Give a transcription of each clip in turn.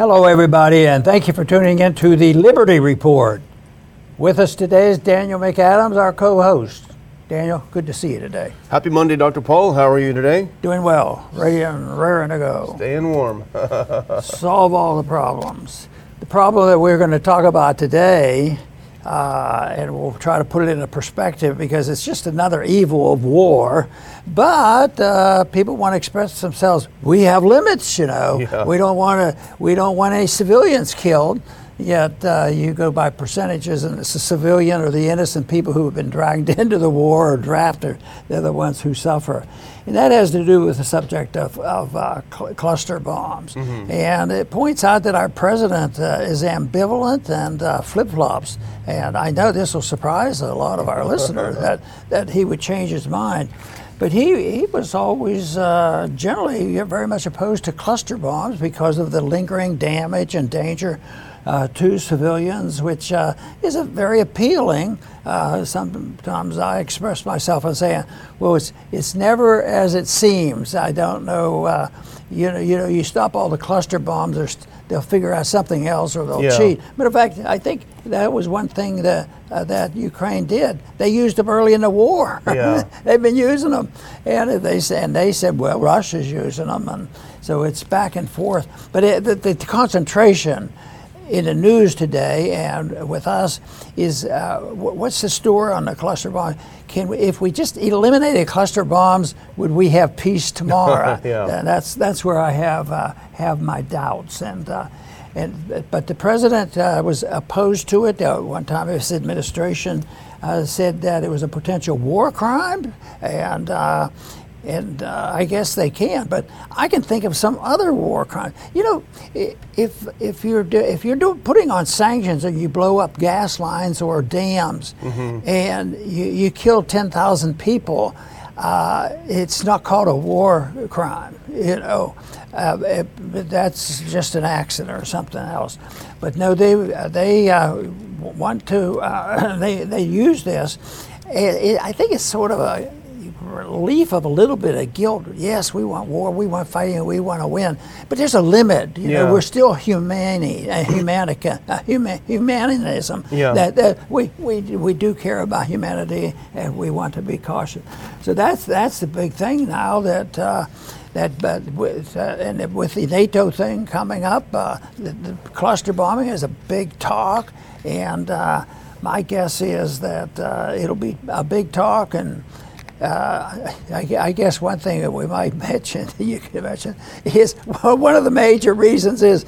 Hello, everybody, and thank you for tuning in to the Liberty Report. With us today is Daniel McAdams, our co host. Daniel, good to see you today. Happy Monday, Dr. Paul. How are you today? Doing well, ready and raring to go. Staying warm. Solve all the problems. The problem that we're going to talk about today, uh, and we'll try to put it into perspective because it's just another evil of war. But uh, people want to express themselves. We have limits, you know. Yeah. We don't want to. We don't want any civilians killed. Yet uh, you go by percentages, and it's the civilian or the innocent people who have been dragged into the war or drafted. They're the ones who suffer. And that has to do with the subject of, of uh, cl- cluster bombs. And it points out that our president uh, is ambivalent and uh, flip flops. And I know this will surprise a lot of our listeners that, that he would change his mind. But he, he was always uh, generally very much opposed to cluster bombs because of the lingering damage and danger uh, to civilians, which uh, is very appealing. Uh, sometimes I express myself as saying, "Well, it's it's never as it seems." I don't know. Uh, you know, you know, you stop all the cluster bombs, they're st- they'll figure out something else or they'll Yeah. cheat. Matter of fact, I think that was one thing that uh, that Ukraine did. They used them early in the war. Yeah. They've been using them, and they said, and they said, well, Russia's using them, and so it's back and forth. But it, the, the concentration in the news today and with us is uh, wh- what's the story on the cluster bomb? Can we, if we just eliminated cluster bombs, would we have peace tomorrow? Yeah. And that's that's where I have uh, have my doubts and. Uh, and, but the president uh, was opposed to it. Uh, one time, his administration uh, said that it was a potential war crime, and uh, and uh, I guess they can. But I can think of some other war crime. You know, if if you're do, if you're do, putting on sanctions and you blow up gas lines or dams, and you, you kill ten thousand people. Uh, it's not called a war crime, you know. Uh, it, that's just an accident or something else. But no, they they uh, want to uh, they they use this. It, it, I think it's sort of a relief of a little bit of guilt. Yes, we want war, we want fighting, we want to win, but there's a limit. You know, Yeah. we're still humani, uh, humanica, uh, human, humanism. Yeah. That, that we, we we do care about humanity and we want to be cautious. So that's that's the big thing now that. Uh, that, but with uh, and with the NATO thing coming up, uh, the, the cluster bombing is a big talk, and uh, my guess is that uh, it'll be a big talk, and uh, I, I guess one thing that we might mention, you can mention, is well, one of the major reasons is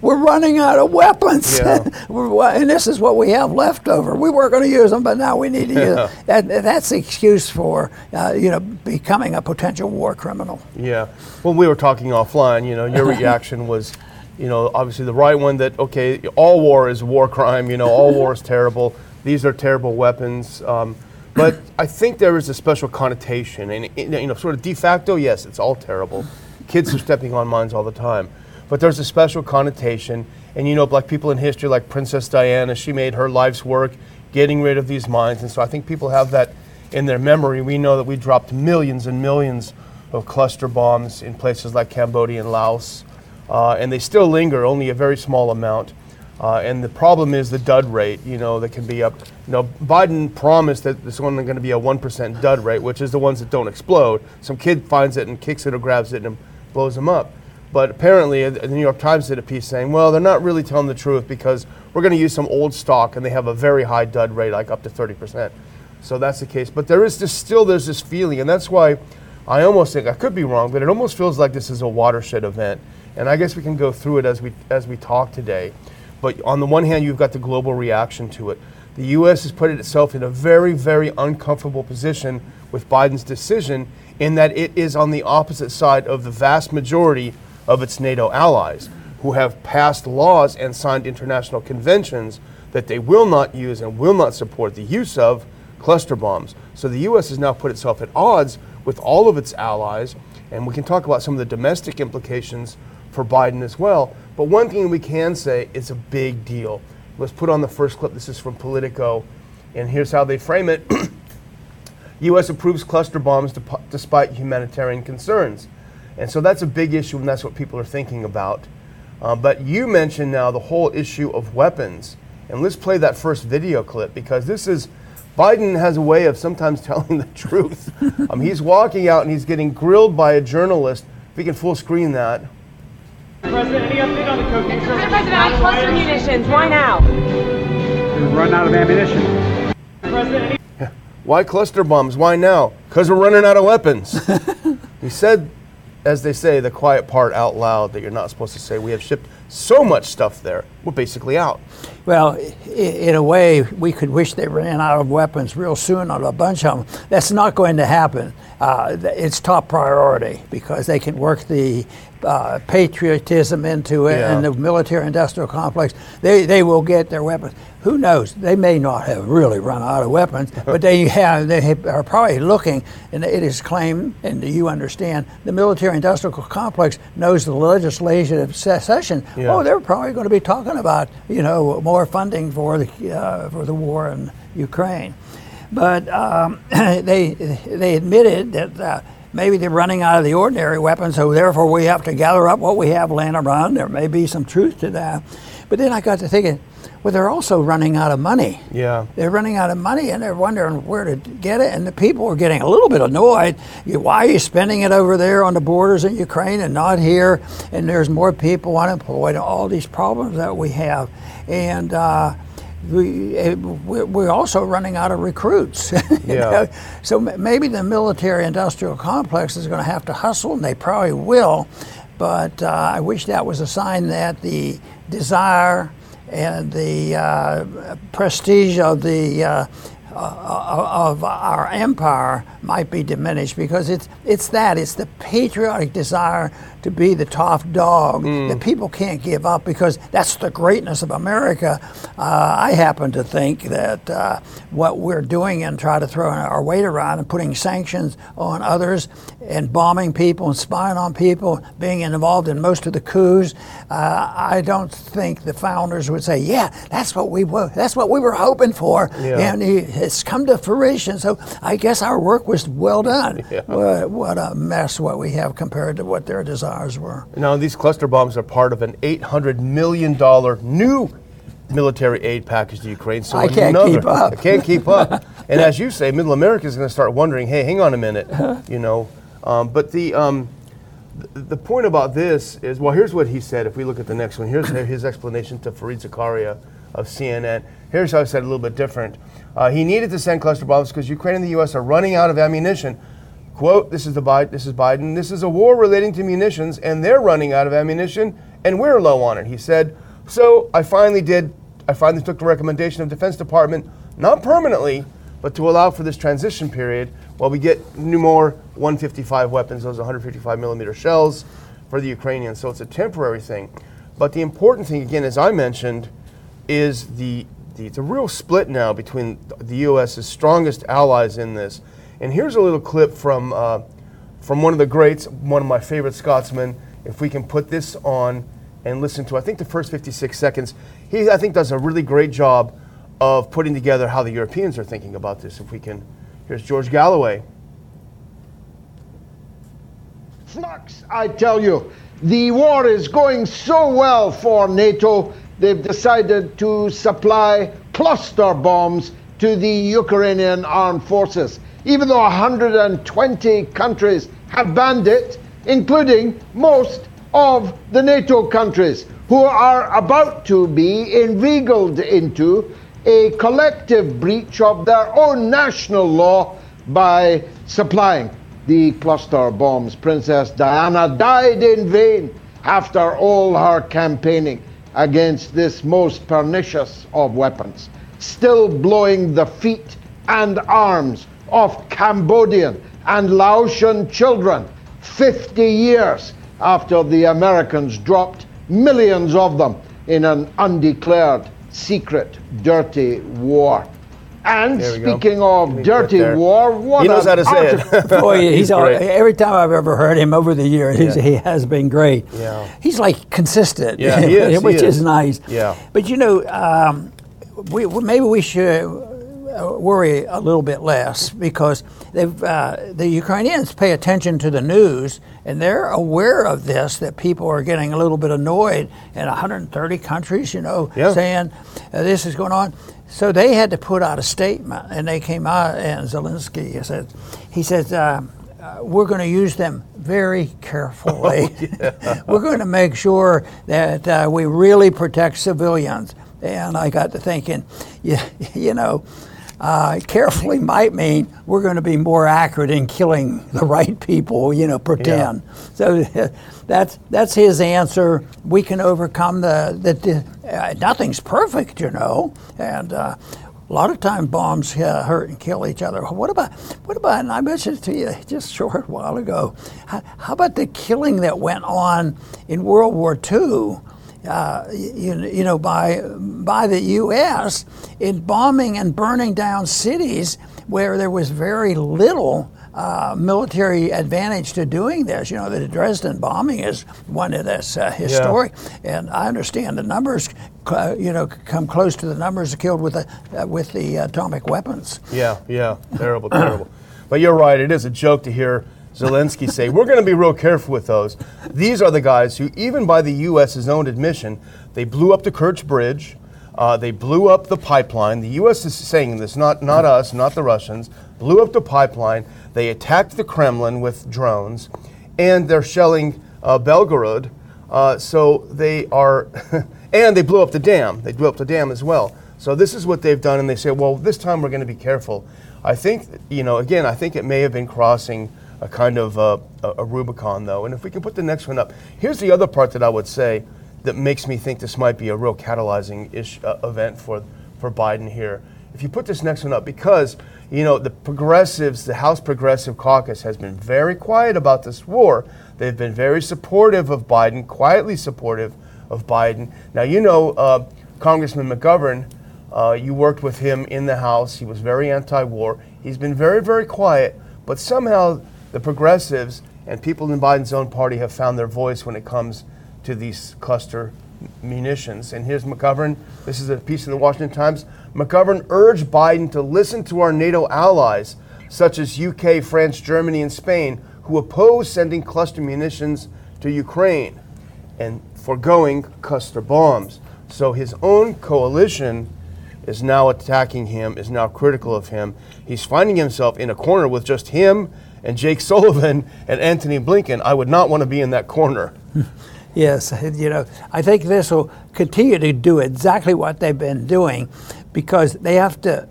we're running out of weapons, Yeah. And this is what we have left over. We weren't going to use them, but now we need to use them. That, that's the excuse for uh, you know becoming a potential war criminal. Yeah. When we were talking offline, you know, your reaction was, you know, obviously the right one that, okay, all war is war crime, you know, all war is terrible. These are terrible weapons. Um, but I think there is a special connotation. And, you know, sort of de facto, yes, it's all terrible. Kids are stepping on mines all the time. But there's a special connotation. And, you know, like people in history, like Princess Diana, she made her life's work getting rid of these mines. And so I think people have that in their memory. We know that we dropped millions and millions of cluster bombs in places like Cambodia and Laos, uh, and they still linger, only a very small amount. Uh, and the problem is the dud rate, you know, that can be up. You know, Biden promised that there's only going to be a 1% dud rate, which is the ones that don't explode. Some kid finds it and kicks it or grabs it and blows them up. But apparently, uh, the New York Times did a piece saying, well, they're not really telling the truth because we're going to use some old stock and they have a very high dud rate, like up to 30%. So that's the case. But there is this, still there's this feeling, and that's why I almost think I could be wrong, but it almost feels like this is a watershed event. And I guess we can go through it as we as we talk today. But on the one hand, you've got the global reaction to it. The U.S. has put itself in a very, very uncomfortable position with Biden's decision, in that it is on the opposite side of the vast majority of its NATO allies, who have passed laws and signed international conventions that they will not use and will not support the use of cluster bombs. So the U.S. has now put itself at odds with all of its allies, and we can talk about some of the domestic implications for Biden as well. But one thing we can say is a big deal. Let's put on the first clip. This is from Politico, and here's how they frame it. U.S. approves cluster bombs despite humanitarian concerns. And so that's a big issue, and that's what people are thinking about. Uh, but you mentioned now the whole issue of weapons. And let's play that first video clip because this is Biden has a way of sometimes telling the truth. um, he's walking out and he's getting grilled by a journalist. If we can full screen that. President, any update on the cocaine Mr. President, I cluster munitions. Why now? We've run out of ammunition. President, any Why cluster bombs? Why now? Because we're running out of weapons. he said, as they say, the quiet part out loud that you're not supposed to say. We have shipped so much stuff there. We're basically out. Well, in a way, we could wish they ran out of weapons real soon on a bunch of them. That's not going to happen. Uh, it's top priority because they can work the uh, patriotism into it Yeah. and the military-industrial complex. They, they will get their weapons. Who knows? They may not have really run out of weapons, but they have. They have- are probably looking, and it is claimed, and you understand, the military-industrial complex knows the legislative se- session. Yeah. Oh, they're probably going to be talking about, you know, more funding for the uh, for the war in Ukraine. But um, they they admitted that uh, maybe they're running out of the ordinary weapons, so therefore we have to gather up what we have laying around. There may be some truth to that. But then I got to thinking, well, they're also running out of money. Yeah. They're running out of money and they're wondering where to get it. And the people are getting a little bit annoyed. Why are you spending it over there on the borders in Ukraine and not here? And there's more people unemployed and all these problems that we have. And uh, we, eh, we're we're also running out of recruits. Yeah. So maybe the military industrial complex is going to have to hustle, and they probably will. But uh, I wish that was a sign that the desire and the uh, prestige of the uh, of our empire might be diminished because it's it's that it's the patriotic desire to be the top dog that people can't give up because that's the greatness of America. Uh, I happen to think that uh, what we're doing and try to throw our weight around and putting sanctions on others and bombing people and spying on people, being involved in most of the coups, uh, I don't think the founders would say, "Yeah, that's what we were. That's what we were hoping for," Yeah. and it's come to fruition. So I guess our work was well done. Yeah. What, what a mess what we have compared to what their desires were. Now, these cluster bombs are part of an $800 million new military aid package to Ukraine. So I can't another- keep up. I can't keep up. and as you say, Middle America is going to start wondering, hey, hang on a minute, you know. Um, but the um, th- the point about this is, well, here's what he said. If we look at the next one, here's his explanation to Fareed Zakaria of CNN. Here's how he said a little bit different. Uh, he needed to send cluster bombs because Ukraine and the U.S. are running out of ammunition. Quote, this is the Biden, this is Biden, this is a war relating to munitions and they're running out of ammunition and we're low on it. He said, so I finally did, I finally took the recommendation of Defense Department, not permanently, but to allow for this transition period while we get new more 155 weapons, those 155 millimeter shells for the Ukrainians. So it's a temporary thing. But the important thing, again, as I mentioned, is the, the, the real split now between the U.S.'s strongest allies in this. And here's a little clip from, uh, from one of the greats, one of my favorite Scotsmen. If we can put this on and listen to, I think the first 56 seconds, he, I think, does a really great job of putting together how the Europeans are thinking about this. If we can, here's George Galloway. flux, I tell you. The war is going so well for NATO, they've decided to supply cluster bombs to the Ukrainian armed forces. Even though 120 countries have banned it, including most of the NATO countries, who are about to be inveigled into a collective breach of their own national law by supplying the cluster bombs. Princess Diana died in vain after all her campaigning against this most pernicious of weapons, still blowing the feet and arms of Cambodian and Laotian children 50 years after the Americans dropped millions of them in an undeclared, secret, dirty war. And There we go. speaking of dirty war, what He knows how to say arti- it. Boy, he's, He's all, every time I've ever heard him over the years, Yeah. he has been great. Yeah. He's like consistent. Yeah, he is, he which is. is. nice. Yeah. But you know, um, we, we- maybe we should uh, worry a little bit less because they've, uh, the Ukrainians pay attention to the news and they're aware of this that people are getting a little bit annoyed in 130 countries, you know, Yeah. saying uh, this is going on. So they had to put out a statement, and they came out, and Zelensky said, he says, uh, uh, we're going to use them very carefully. we're going to make sure that uh, we really protect civilians. And I got to thinking, you, you know, uh, carefully might mean we're going to be more accurate in killing the right people, you know, pretend. So that's that's his answer. We can overcome the the uh, nothing's perfect, you know, and uh, a lot of times bombs uh, hurt and kill each other. What about what about? And I mentioned to you just a short while ago. How, how about the killing that went on in World War II? uh, you, you know, by by the U.S. in bombing and burning down cities where there was very little uh, military advantage to doing this. You know, the Dresden bombing is one that's uh, historic, and I understand the numbers, uh, you know, come close to the numbers killed with the uh, with the atomic weapons. Yeah, yeah, terrible, terrible. But you're right. It is a joke to hear Zelensky say, "We're going to be real careful with those." These are the guys who, even by the U.S.'s own admission, they blew up the Kerch Bridge. Uh, they blew up the pipeline. The U.S. is saying this, not not us, not the Russians. Blew up the pipeline. They attacked the Kremlin with drones, and they're shelling uh, Belgorod. Uh, so they are, and they blew up the dam. They blew up the dam as well. So this is what they've done, and they say, well, this time we're going to be careful. I think, you know, again, I think it may have been crossing a kind of uh, a, Rubicon, though. And if we can put the next one up, here's the other part that I would say that makes me think this might be a real catalyzing ish, uh, event for, for Biden here. If you put this next one up, because you know the progressives, the House Progressive Caucus has been very quiet about this war. They've been very supportive of Biden, quietly supportive of Biden. Now you know uh, Congressman McGovern. Uh, you worked with him in the House. He was very anti-war. He's been very, very quiet, but somehow the progressives and people in Biden's own party have found their voice when it comes to these cluster munitions. And here's McGovern. This is a piece in the Washington Times. McGovern urged Biden to listen to our NATO allies, such as UK, France, Germany, and Spain, who oppose sending cluster munitions to Ukraine and foregoing cluster bombs. So his own coalition is now attacking him, is now critical of him. He's finding himself in a corner with just him and Jake Sullivan and Antony Blinken. I would not want to be in that corner. Yes, you know, I think this will continue to do exactly what they've been doing because they have to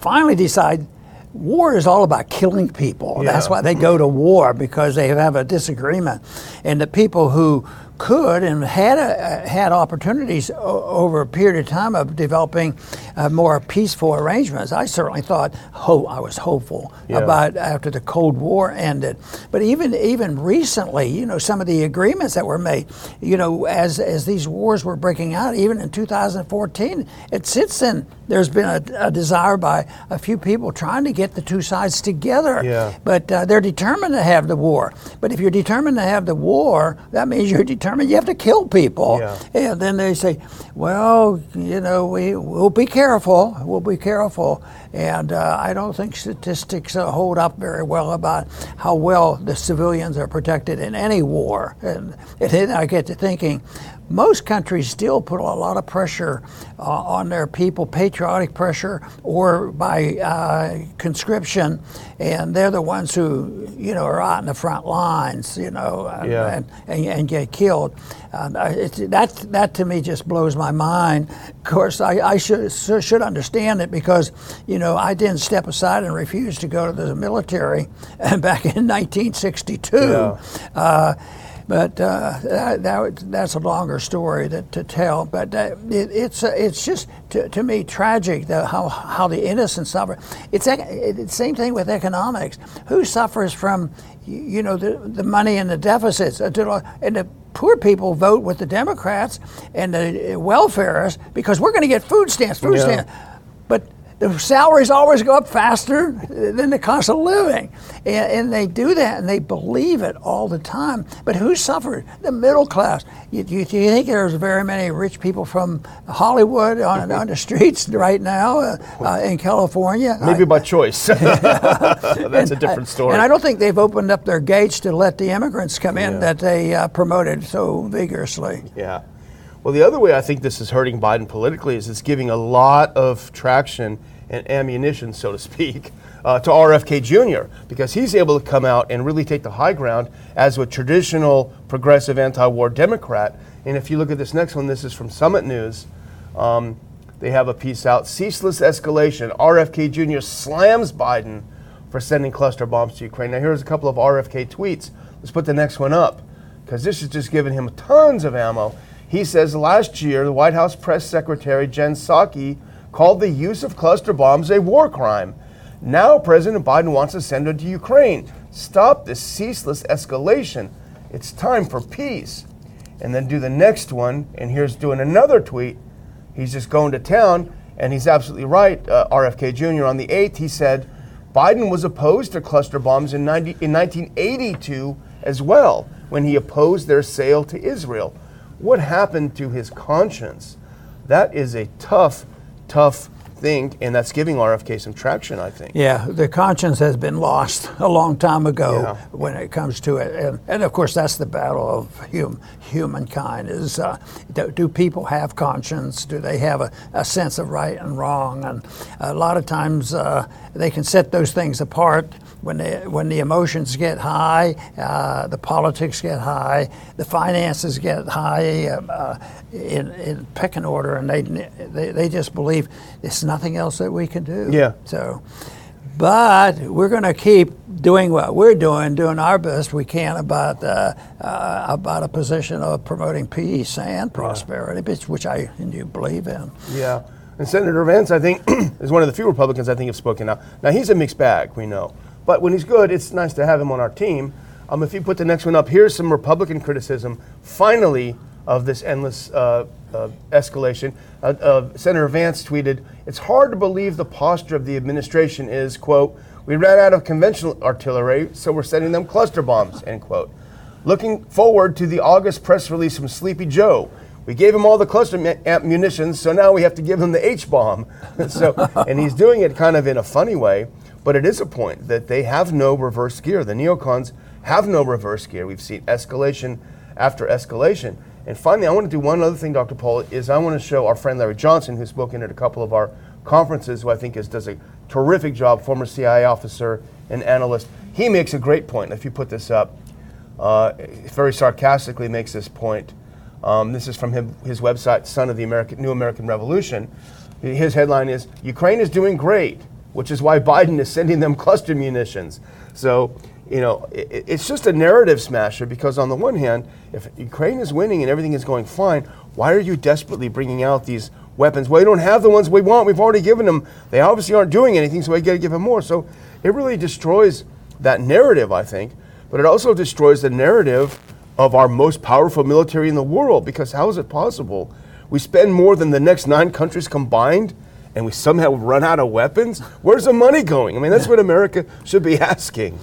finally decide war is all about killing people. That's why they go to war because they have a disagreement. And the people who could and had a, had opportunities o- over a period of time of developing uh, more peaceful arrangements. I certainly thought, ho- I was hopeful Yeah. about after the Cold War ended. But even even recently, you know, some of the agreements that were made, you know, as as these wars were breaking out, even in 2014, it since then there's been a, a desire by a few people trying to get the two sides together. Yeah. But uh, they're determined to have the war. But if you're determined to have the war, that means you're determined you have to kill people. Yeah. And then they say, well, you know, we, we'll be careful. We'll be careful. And uh, I don't think statistics uh, hold up very well about how well the civilians are protected in any war. And, and then I get to thinking, most countries still put a lot of pressure uh, on their people, patriotic pressure, or by uh, conscription, and they're the ones who, you know, are out in the front lines, you know, and, Yeah. and, and, and get killed. Uh, it's, that that to me just blows my mind. Of course, I, I should should understand it because you know I didn't step aside and refuse to go to the military, back in 1962. Yeah. Uh, but uh, that, that, that's a longer story that, to tell. But uh, it, it's uh, it's just to, to me tragic that how how the innocent suffer. It's the same thing with economics. Who suffers from you know the, the money and the deficits? Uh, And the poor people vote with the Democrats and the welfareists because we're going to get food stamps, food Yeah. stamps. The salaries always go up faster than the cost of living. And, and, they do that and they believe it all the time. But who suffered? The middle class. You, you, you think there's very many rich people from Hollywood on, on the streets right now uh, uh, in California? Maybe I, by choice. That's a different story. And I don't think they've opened up their gates to let the immigrants come in yeah. that they uh, promoted so vigorously. Yeah. Well, the other way I think this is hurting Biden politically is it's giving a lot of traction and ammunition, so to speak, uh, to RFK Jr. because he's able to come out and really take the high ground as a traditional progressive anti-war Democrat. And if you look at this next one, this is from Summit News. Um, they have a piece out: ceaseless escalation. RFK Jr. slams Biden for sending cluster bombs to Ukraine. Now here's a couple of RFK tweets. Let's put the next one up because this is just giving him tons of ammo. He says last year, the White House press secretary Jen Psaki called the use of cluster bombs a war crime. Now President Biden wants to send them to Ukraine. Stop this ceaseless escalation. It's time for peace. And then do the next one, and here's doing another tweet. He's just going to town, and he's absolutely right. Uh, RFK Jr. on the 8th, he said Biden was opposed to cluster bombs in, 90, in 1982 as well, when he opposed their sale to Israel what happened to his conscience? That is a tough, tough thing, and that's giving RFK some traction, I think. Yeah, the conscience has been lost a long time ago yeah. when it comes to it, and, and, of course that's the battle of hum, humankind: is uh, do, do, people have conscience? Do they have a, a, sense of right and wrong? And a lot of times uh, they can set those things apart when the, when the emotions get high, uh, the politics get high, the finances get high uh, in, in pecking order, and they, they, they just believe there's nothing else that we can do. Yeah. So, but we're going to keep doing what we're doing, doing our best we can about uh, uh, about a position of promoting peace and prosperity, yeah. which I do believe in. Yeah. And Senator Vance, I think, is one of the few Republicans I think have spoken out. Now he's a mixed bag, we know. But when he's good, it's nice to have him on our team. Um, if you put the next one up, here's some Republican criticism, finally, of this endless uh, uh, escalation. Uh, uh Senator Vance tweeted, It's hard to believe the posture of the administration is, quote, we ran out of conventional artillery, so we're sending them cluster bombs, end quote. Looking forward to the August press release from Sleepy Joe. We gave him all the cluster munitions, so now we have to give him the H bomb. so, and he's doing it kind of in a funny way. But it is a point that they have no reverse gear. The neocons have no reverse gear. We've seen escalation after escalation. And finally, I want to do one other thing, Dr. Paul, is I want to show our friend Larry Johnson, who's spoken at a couple of our conferences, who I think is, does a terrific job, former CIA officer and analyst. He makes a great point. If you put this up, uh, very sarcastically makes this point. Um, this is from him, his website, Son of the American, New American Revolution. His headline is Ukraine is doing great which is why Biden is sending them cluster munitions. So, you know, it, it's just a narrative smasher because, on the one hand, if Ukraine is winning and everything is going fine, why are you desperately bringing out these weapons? Well, you don't have the ones we want. We've already given them. They obviously aren't doing anything, so we got to give them more. So it really destroys that narrative, I think. But it also destroys the narrative of our most powerful military in the world because how is it possible? We spend more than the next nine countries combined and we somehow run out of weapons? Where's the money going? I mean, that's what America should be asking.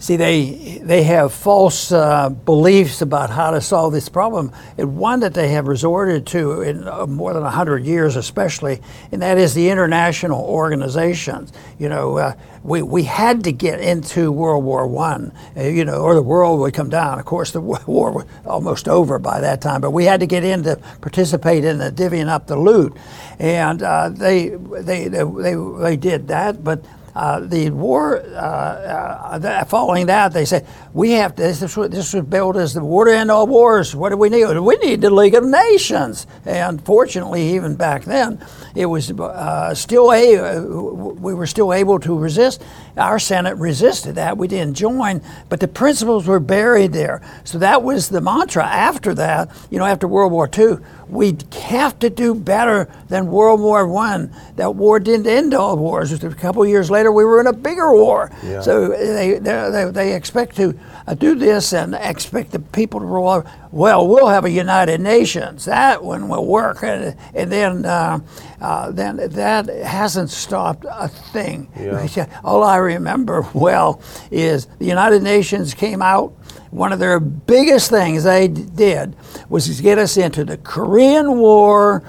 See, they they have false uh, beliefs about how to solve this problem, and one that they have resorted to in uh, more than hundred years, especially, and that is the international organizations. You know, uh, we we had to get into World War uh, you know, or the world would come down. Of course, the war was almost over by that time, but we had to get in to participate in the divvying up the loot, and uh, they, they they they they did that, but uh, the war, uh, uh, following that, they said, we have to, this, this was built as the war to end all wars. What do we need? We need the League of Nations. And fortunately, even back then, it was uh, still a, we were still able to resist. Our Senate resisted that. We didn't join, but the principles were buried there. So that was the mantra after that, you know, after World War II we have to do better than World War One. That war didn't end all wars. Just a couple years later, later, we were in a bigger war. Yeah. So they, they, they, expect to uh, do this and expect the people to roll over. Well, we'll have a United Nations. That one will work. And, and then, uh, uh, then that hasn't stopped a thing. Yeah. All I remember well is the United Nations came out. One of their biggest things they did was to get us into the Korean War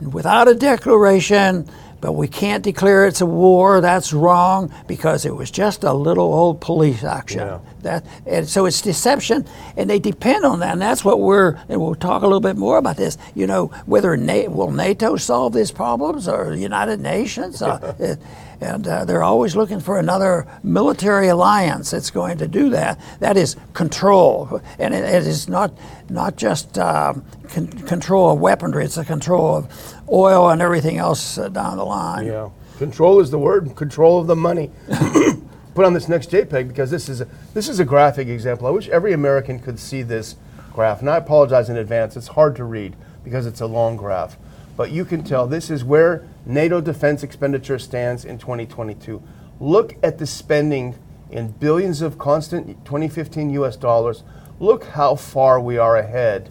without a declaration, but we can't declare it's a war. That's wrong because it was just a little old police action. Yeah. That and so it's deception, and they depend on that. And that's what we're. And we'll talk a little bit more about this. You know, whether Na- will NATO solve these problems or the United Nations? Uh, it- and uh, they're always looking for another military alliance that's going to do that. That is control, and it, it is not not just um, con- control of weaponry. It's the control of oil and everything else uh, down the line. Yeah, control is the word. Control of the money. Put on this next JPEG because this is a, this is a graphic example. I wish every American could see this graph, and I apologize in advance. It's hard to read because it's a long graph, but you can tell this is where NATO defense expenditure stands in 2022. Look at the spending in billions of constant 2015 U.S. dollars. Look how far we are ahead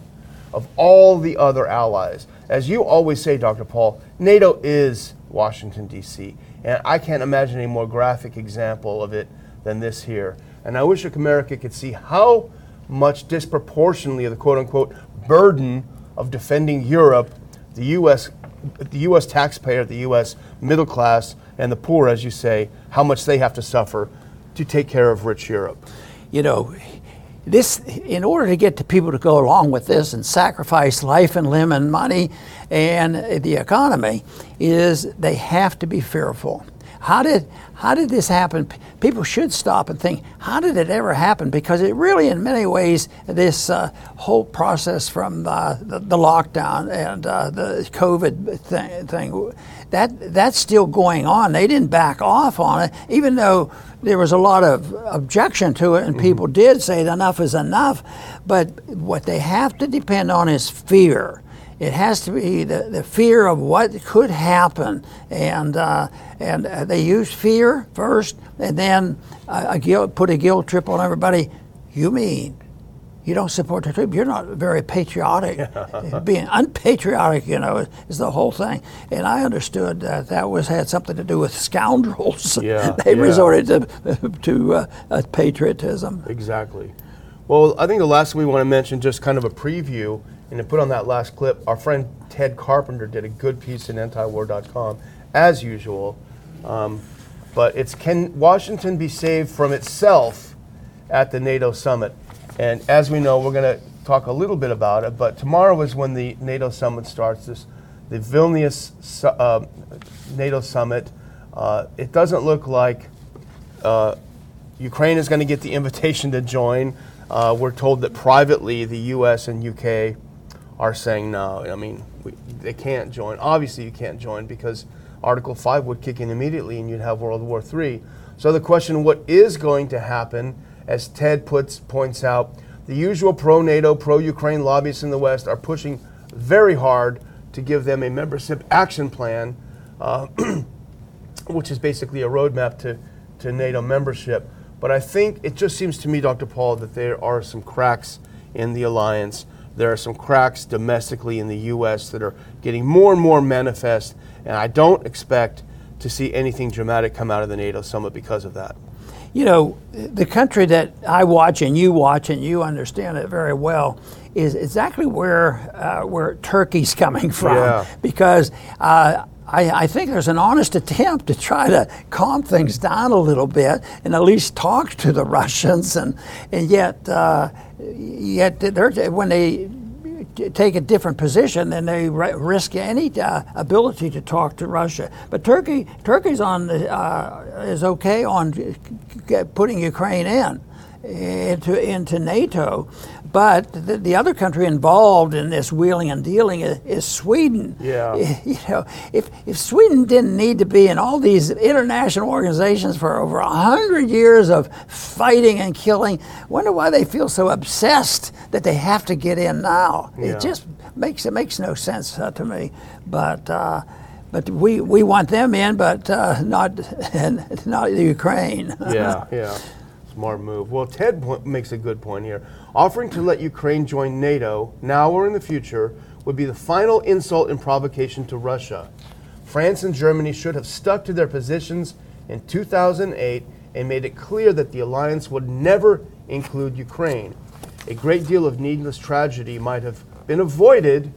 of all the other allies. As you always say, Dr. Paul, NATO is Washington, D.C., and I can't imagine a more graphic example of it than this here. And I wish America could see how much disproportionately of the quote unquote burden of defending Europe, the U.S. The U.S. taxpayer, the U.S. middle class, and the poor, as you say, how much they have to suffer to take care of rich Europe. you know, this in order to get the people to go along with this and sacrifice life and limb and money and the economy is they have to be fearful. How did how did this happen? People should stop and think, how did it ever happen? Because it really, in many ways, this uh, whole process from uh, the, the lockdown and uh, the COVID thing, thing, that that's still going on. They didn't back off on it, even though there was a lot of objection to it, and people did say enough is enough. But what they have to depend on is fear. It has to be the, the fear of what could happen, and uh, and uh, they use fear first, and then uh, a guilt, put a guilt trip on everybody. You mean you don't support the troops? You're not very patriotic. Being unpatriotic, you know, is, the whole thing. And I understood that that was had something to do with scoundrels. Yeah, they yeah. resorted to to uh, uh, patriotism. Exactly. Well, I think the last thing we want to mention, just kind of a preview, and to put on that last clip, our friend Ted Carpenter did a good piece in antiwar.com, as usual. Um, but it's Can Washington be saved from itself at the NATO summit? And as we know, we're going to talk a little bit about it, but tomorrow is when the NATO summit starts, this, the Vilnius uh, NATO summit. Uh, it doesn't look like uh, Ukraine is going to get the invitation to join. Uh, we're told that privately the U.S. and U.K. are saying no. I mean, we, they can't join. Obviously, you can't join because Article 5 would kick in immediately and you'd have World War III. So the question, what is going to happen, as Ted puts, points out, the usual pro-NATO, pro-Ukraine lobbyists in the West are pushing very hard to give them a membership action plan uh, which is basically a roadmap to, to NATO membership. But I think it just seems to me, Dr. Paul, that there are some cracks in the alliance. There are some cracks domestically in the U.S. that are getting more and more manifest, and I don't expect to see anything dramatic come out of the NATO summit because of that. You know, the country that I watch and you watch and you understand it very well is exactly where uh, where Turkey's coming from. Yeah. Because uh, I, I think there's an honest attempt to try to calm things down a little bit and at least talk to the Russians, and and yet uh, yet they're, when they take a different position, then they risk any uh, ability to talk to Russia. But Turkey, Turkey's on uh, is okay on putting Ukraine in into into NATO, but the, the other country involved in this wheeling and dealing is, is Sweden. Yeah. You know, if if Sweden didn't need to be in all these international organizations for over a hundred years of fighting and killing, wonder why they feel so obsessed that they have to get in now. Yeah. It just makes it makes no sense uh, to me. But uh, but we, we want them in, but uh, not not the Ukraine. yeah, yeah. Smart move. Well, Ted makes a good point here. Offering to let Ukraine join NATO now or in the future would be the final insult and provocation to Russia. France and Germany should have stuck to their positions in 2008 and made it clear that the alliance would never include Ukraine. A great deal of needless tragedy might have been avoided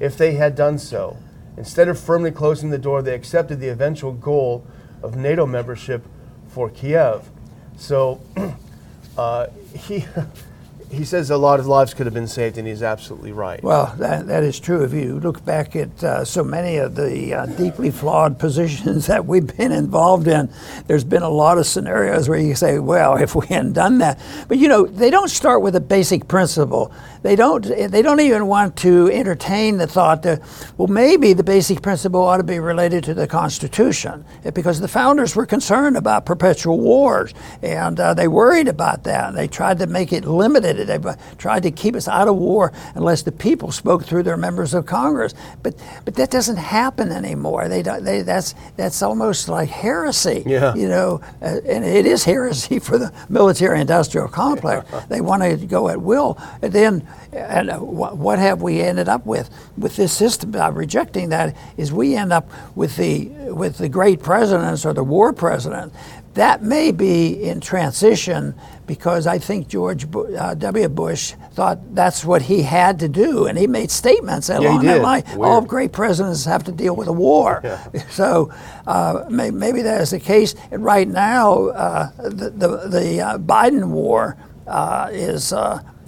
if they had done so. Instead of firmly closing the door, they accepted the eventual goal of NATO membership for Kiev. So uh, he, he says a lot of lives could have been saved, and he's absolutely right. Well, that, that is true. If you look back at uh, so many of the uh, deeply flawed positions that we've been involved in, there's been a lot of scenarios where you say, well, if we hadn't done that. But you know, they don't start with a basic principle. They don't, they don't even want to entertain the thought that, well, maybe the basic principle ought to be related to the Constitution, because the founders were concerned about perpetual wars, and uh, they worried about that. They tried to make it limited. They tried to keep us out of war unless the people spoke through their members of Congress. But, but that doesn't happen anymore. They, don't- they, that's, that's almost like heresy. Yeah. You know, uh, and it is heresy for the military-industrial complex. They want to go at will. And then, and uh, wh- what have we ended up with with this system? By rejecting that, is we end up with the with the great presidents or the war president. That may be in transition because I think George uh, W. Bush thought that's what he had to do, and he made statements he along that line. All great presidents have to deal with a war. So uh, may, maybe that is the case. And right now, uh, the the, the uh, Biden war uh, is.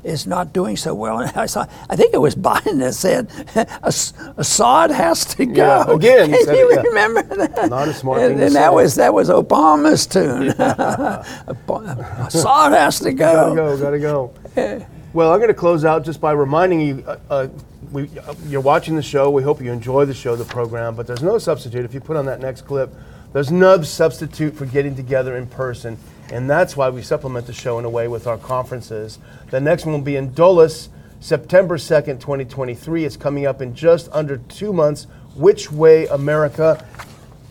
Is not doing so well. And I saw, I think it was Biden that said, Assad has to go." Yeah, again, Can you it, yeah. remember that? Not a smart and, thing and that was that was Obama's tune. Assad has to go. Gotta go. go, gotta go. Well, I'm going to close out just by reminding you uh, uh, we, uh, you're watching the show. We hope you enjoy the show, the program, but there's no substitute. If you put on that next clip, there's no substitute for getting together in person. And that's why we supplement the show in a way with our conferences. The next one will be in Dulles, September 2nd, 2023. It's coming up in just under two months. Which Way America?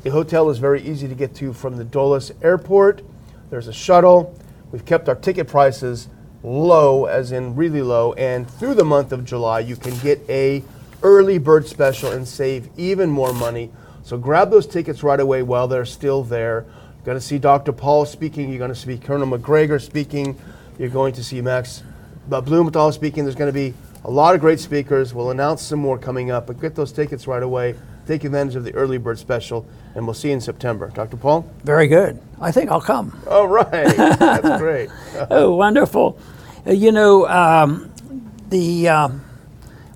The hotel is very easy to get to from the Dulles Airport. There's a shuttle. We've kept our ticket prices low, as in really low, and through the month of July, you can get a early bird special and save even more money. So grab those tickets right away while they're still there. You're going to see Dr. Paul speaking. You're going to see Colonel Macgregor speaking. You're going to see Max Blumenthal speaking. There's going to be a lot of great speakers. We'll announce some more coming up, but get those tickets right away. Take advantage of the early bird special, and we'll see you in September. Dr. Paul? Very good. I think I'll come. All right. That's great. Oh, wonderful. Uh, You know, um, the um,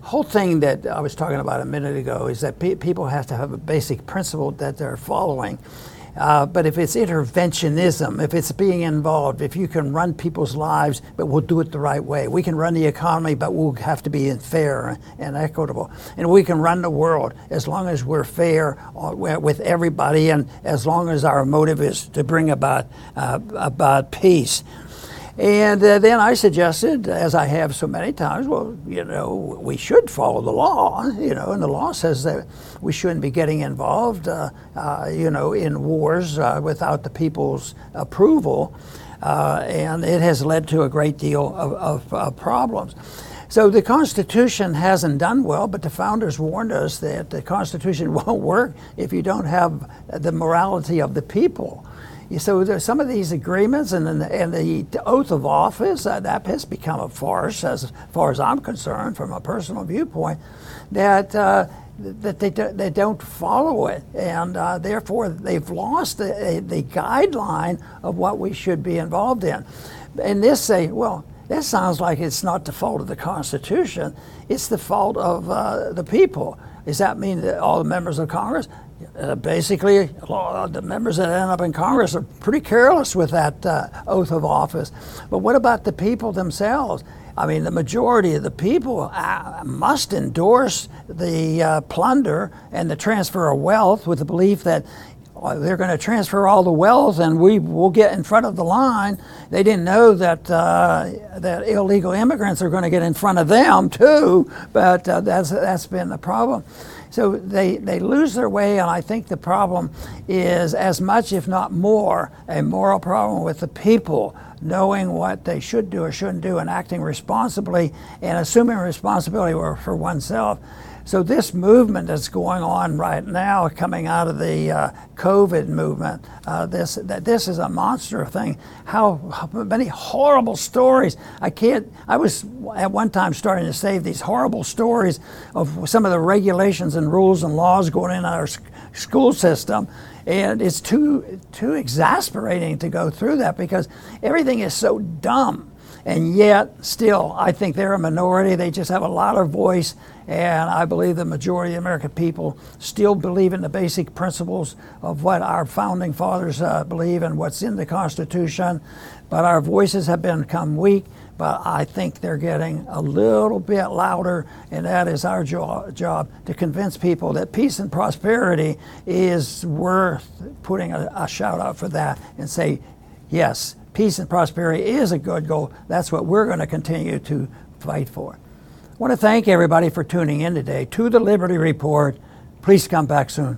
whole thing that I was talking about a minute ago is that pe- people have to have a basic principle that they're following. Uh, but if it's interventionism, if it's being involved, if you can run people's lives, but we'll do it the right way. We can run the economy, but we'll have to be fair and equitable. And we can run the world as long as we're fair uh, with everybody and as long as our motive is to bring about, uh, about peace. And uh, then I suggested, as I have so many times, well, you know, we should follow the law, you know, and the law says that we shouldn't be getting involved, uh, uh, you know, in wars uh, without the people's approval. Uh, and it has led to a great deal of, of uh, problems. So the Constitution hasn't done well, but the founders warned us that the Constitution won't work if you don't have the morality of the people. So some of these agreements and the, and the oath of office uh, that has become a farce, as far as I'm concerned, from a personal viewpoint. That uh, that they, do, they don't follow it, and uh, therefore they've lost the, the guideline of what we should be involved in. And this say, well, that sounds like it's not the fault of the Constitution; it's the fault of uh, the people. Does that mean that all the members of Congress? Uh, basically, the members that end up in Congress are pretty careless with that uh, oath of office. But what about the people themselves? I mean, the majority of the people uh, must endorse the uh, plunder and the transfer of wealth with the belief that uh, they're going to transfer all the wealth and we will get in front of the line. They didn't know that uh, that illegal immigrants are going to get in front of them too, but uh, that's that's been the problem. So they, they lose their way, and I think the problem is as much, if not more, a moral problem with the people knowing what they should do or shouldn't do and acting responsibly and assuming responsibility for for oneself. So this movement that's going on right now, coming out of the uh, COVID movement, uh, this that this is a monster thing. How, how many horrible stories! I can't. I was at one time starting to save these horrible stories of some of the regulations and rules and laws going in our school system. And it's too too exasperating to go through that because everything is so dumb. And yet, still, I think they're a minority. They just have a lot of voice. And I believe the majority of American people still believe in the basic principles of what our founding fathers uh, believe and what's in the Constitution. But our voices have become weak. But I think they're getting a little bit louder, and that is our jo- job to convince people that peace and prosperity is worth putting a, a shout out for that and say, yes, peace and prosperity is a good goal. That's what we're going to continue to fight for. I want to thank everybody for tuning in today to the Liberty Report. Please come back soon.